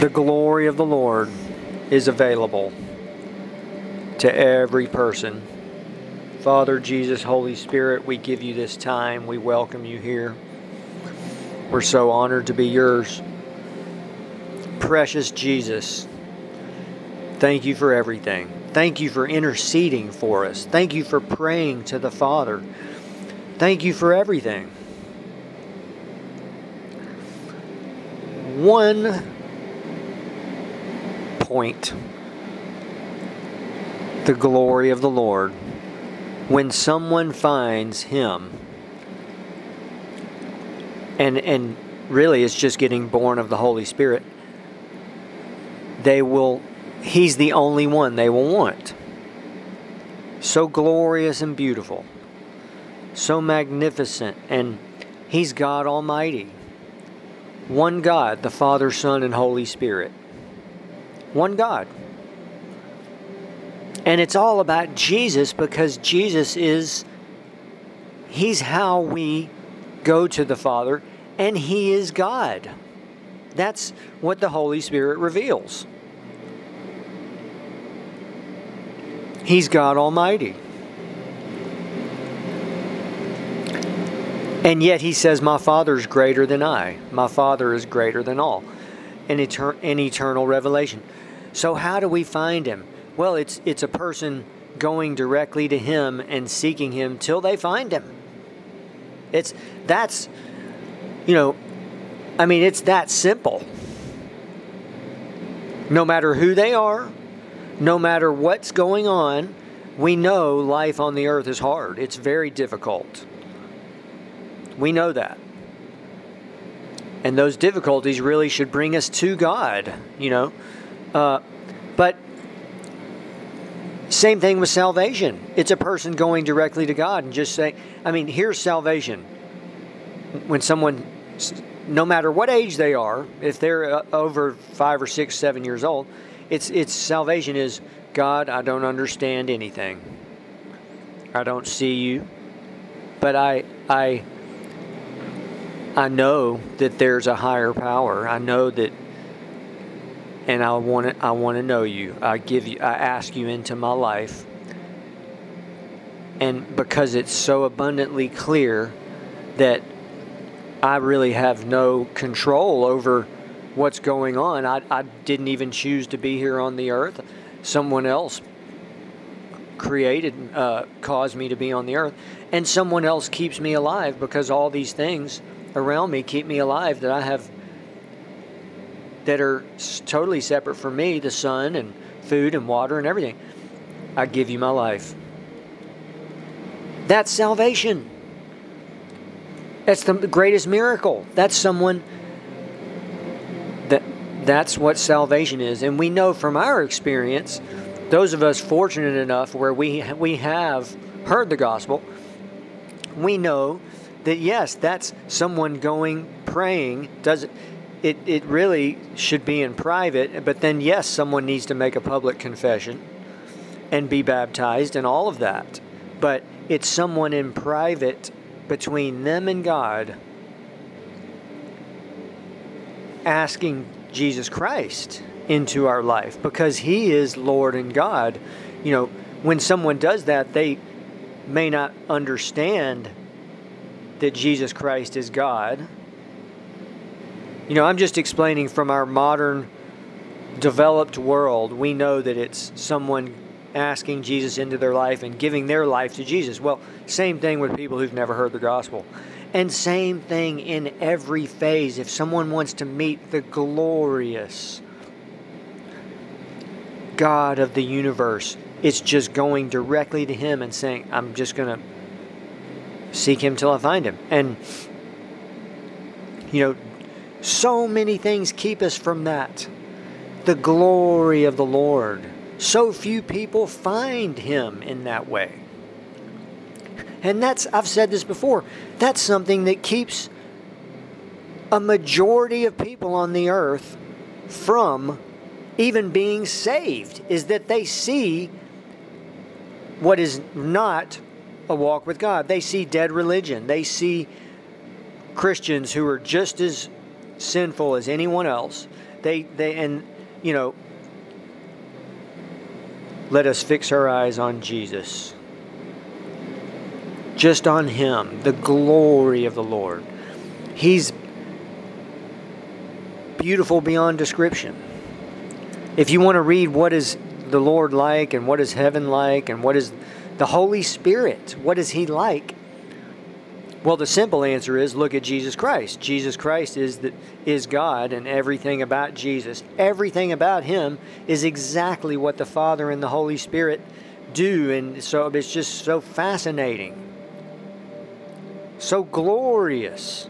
the glory of the Lord is available to every person. Father, Jesus, Holy Spirit, we give you this time. We welcome you here. We're so honored to be yours. Precious Jesus, thank you for everything. Thank you for interceding for us. Thank you for praying to the Father. Thank you for everything. One point the glory of the Lord when someone finds Him. And, and really, it's just getting born of the Holy Spirit. They will, He's the only one they will want. So glorious and beautiful, so magnificent, and He's God Almighty. One God, the Father, Son, and Holy Spirit. One God. And it's all about Jesus because Jesus is, He's how we go to the Father, and He is God. That's what the Holy Spirit reveals. He's God Almighty. And yet He says, My Father is greater than I. My Father is greater than all. An, etern- an eternal revelation. So, how do we find Him? Well, it's it's a person going directly to him and seeking him till they find him. It's that's you know, I mean it's that simple. No matter who they are, no matter what's going on, we know life on the earth is hard. It's very difficult. We know that. And those difficulties really should bring us to God, you know. Uh, but same thing with salvation. It's a person going directly to God and just saying, I mean, here's salvation. When someone, no matter what age they are, if they're uh, over five or six, seven years old, it's, it's salvation is God, I don't understand anything. I don't see you, but I, I, I know that there's a higher power. I know that and I want to I want to know you. I give you I ask you into my life. And because it's so abundantly clear that I really have no control over what's going on. I, I didn't even choose to be here on the earth. Someone else created, uh, caused me to be on the earth. And someone else keeps me alive because all these things around me keep me alive that I have that are totally separate from me the sun and food and water and everything. I give you my life. That's salvation. That's the greatest miracle. That's someone that that's what salvation is. And we know from our experience, those of us fortunate enough where we we have heard the gospel, we know that yes, that's someone going praying does it it, it really should be in private, but then, yes, someone needs to make a public confession and be baptized and all of that. But it's someone in private between them and God asking Jesus Christ into our life because He is Lord and God. You know, when someone does that, they may not understand that Jesus Christ is God you know, I'm just explaining from our modern developed world, we know that it's someone asking Jesus into their life and giving their life to Jesus. Well, same thing with people who've never heard the gospel. And same thing in every phase. If someone wants to meet the glorious God of the universe, it's just going directly to Him and saying, I'm just going to seek Him till I find Him. And, you know, so many things keep us from that. The glory of the Lord. So few people find Him in that way. And that's, I've said this before, that's something that keeps a majority of people on the earth from even being saved, is that they see what is not a walk with God. They see dead religion. They see Christians who are just as sinful as anyone else. They they and you know let us fix our eyes on Jesus. Just on him, the glory of the Lord. He's beautiful beyond description. If you want to read what is the Lord like and what is heaven like and what is the Holy Spirit, what is he like? Well, the simple answer is look at Jesus Christ. Jesus Christ is the, is God, and everything about Jesus, everything about Him, is exactly what the Father and the Holy Spirit do, and so it's just so fascinating, so glorious.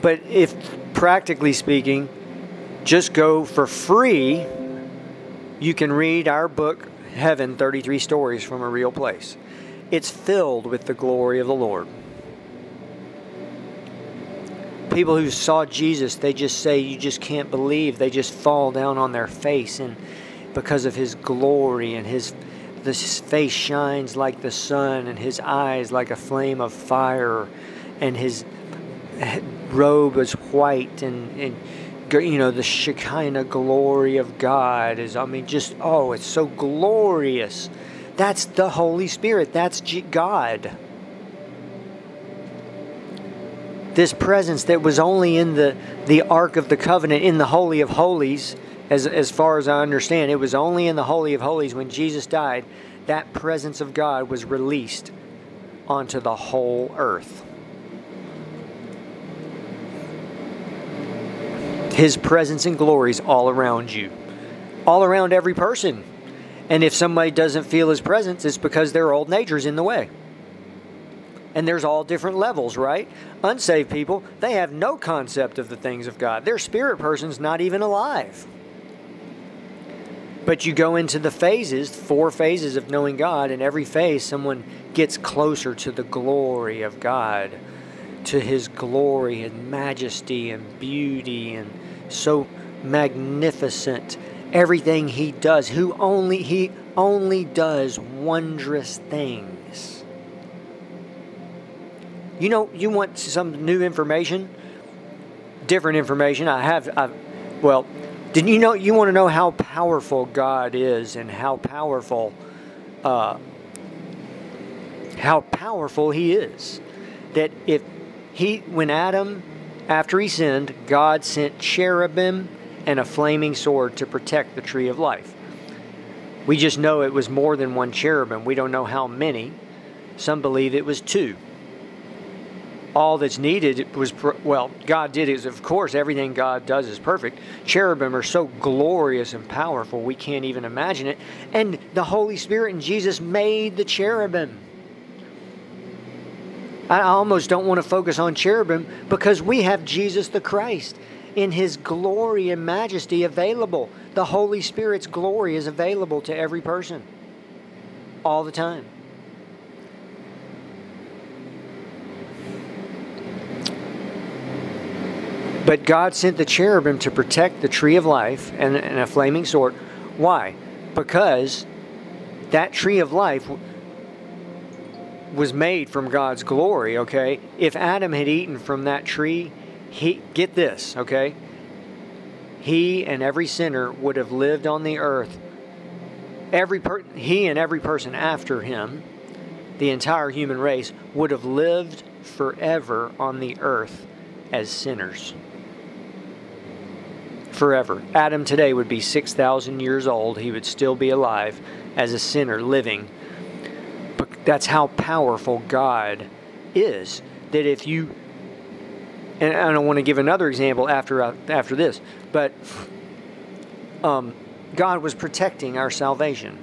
But if practically speaking, just go for free, you can read our book, Heaven 33 Stories from a Real Place. It's filled with the glory of the Lord. People who saw Jesus, they just say, You just can't believe. They just fall down on their face and because of his glory and his his face shines like the sun and his eyes like a flame of fire and his robe is white and, and you know the Shekinah glory of God is I mean just oh it's so glorious that's the Holy Spirit. That's God. This presence that was only in the, the Ark of the Covenant, in the Holy of Holies, as, as far as I understand, it was only in the Holy of Holies when Jesus died, that presence of God was released onto the whole earth. His presence and glories all around you, all around every person. And if somebody doesn't feel his presence, it's because their old nature's in the way. And there's all different levels, right? Unsaved people, they have no concept of the things of God. Their spirit person's not even alive. But you go into the phases, four phases of knowing God, and every phase someone gets closer to the glory of God, to his glory and majesty and beauty and so magnificent everything he does, who only he only does wondrous things. You know, you want some new information, different information. I have, I've, well, did you know you want to know how powerful God is and how powerful, uh, how powerful He is? That if he, when Adam, after he sinned, God sent cherubim and a flaming sword to protect the tree of life. We just know it was more than one cherubim. We don't know how many. Some believe it was two. All that's needed was, well, God did is, Of course, everything God does is perfect. Cherubim are so glorious and powerful, we can't even imagine it. And the Holy Spirit and Jesus made the cherubim. I almost don't want to focus on cherubim because we have Jesus the Christ in His glory and majesty available. The Holy Spirit's glory is available to every person all the time. But God sent the cherubim to protect the tree of life and, and a flaming sword. Why? Because that tree of life was made from God's glory, okay? If Adam had eaten from that tree, he get this, okay? He and every sinner would have lived on the earth. Every per, he and every person after him, the entire human race would have lived forever on the earth as sinners. Forever. Adam today would be 6,000 years old. He would still be alive as a sinner living. But that's how powerful God is. That if you and I don't want to give another example after uh, after this, but um, God was protecting our salvation.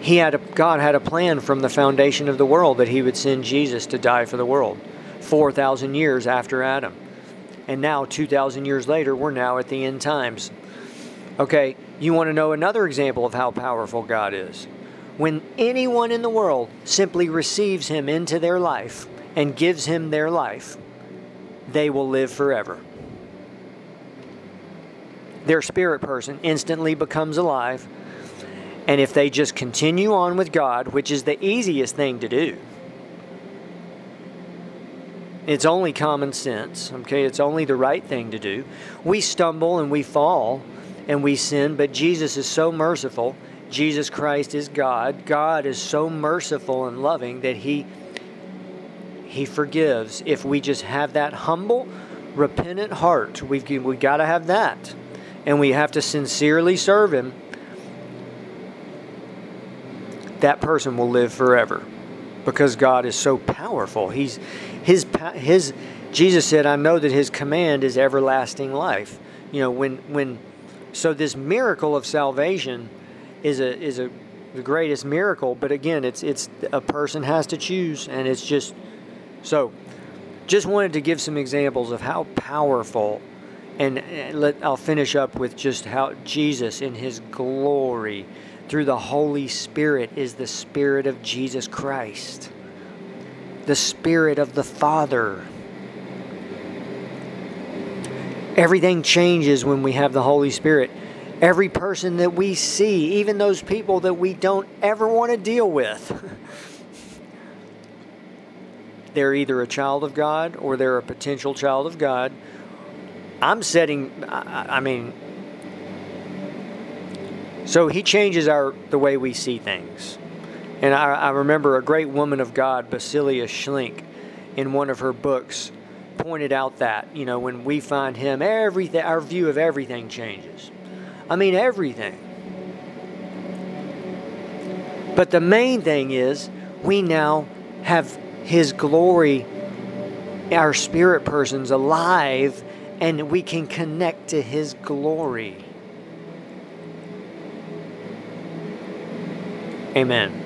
He had a, God had a plan from the foundation of the world that He would send Jesus to die for the world, four thousand years after Adam, and now two thousand years later, we're now at the end times. Okay, you want to know another example of how powerful God is? When anyone in the world simply receives him into their life and gives him their life, they will live forever. Their spirit person instantly becomes alive, and if they just continue on with God, which is the easiest thing to do, It's only common sense, okay? It's only the right thing to do. We stumble and we fall and we sin, but Jesus is so merciful. Jesus Christ is God. God is so merciful and loving that he he forgives if we just have that humble, repentant heart. We've we got to have that. And we have to sincerely serve him. That person will live forever because God is so powerful. He's his his Jesus said, "I know that his command is everlasting life." You know, when when so this miracle of salvation is a is a the greatest miracle, but again, it's it's a person has to choose and it's just so just wanted to give some examples of how powerful and let I'll finish up with just how Jesus in his glory through the Holy Spirit is the Spirit of Jesus Christ, the Spirit of the Father. Everything changes when we have the Holy Spirit. Every person that we see, even those people that we don't ever want to deal with, they're either a child of God or they're a potential child of God. I'm setting, I, I mean, so he changes our the way we see things. And I, I remember a great woman of God, Basilea Schlink, in one of her books, pointed out that you know when we find him, everything our view of everything changes. I mean everything. But the main thing is we now have his glory, our spirit persons alive, and we can connect to his glory. Amen.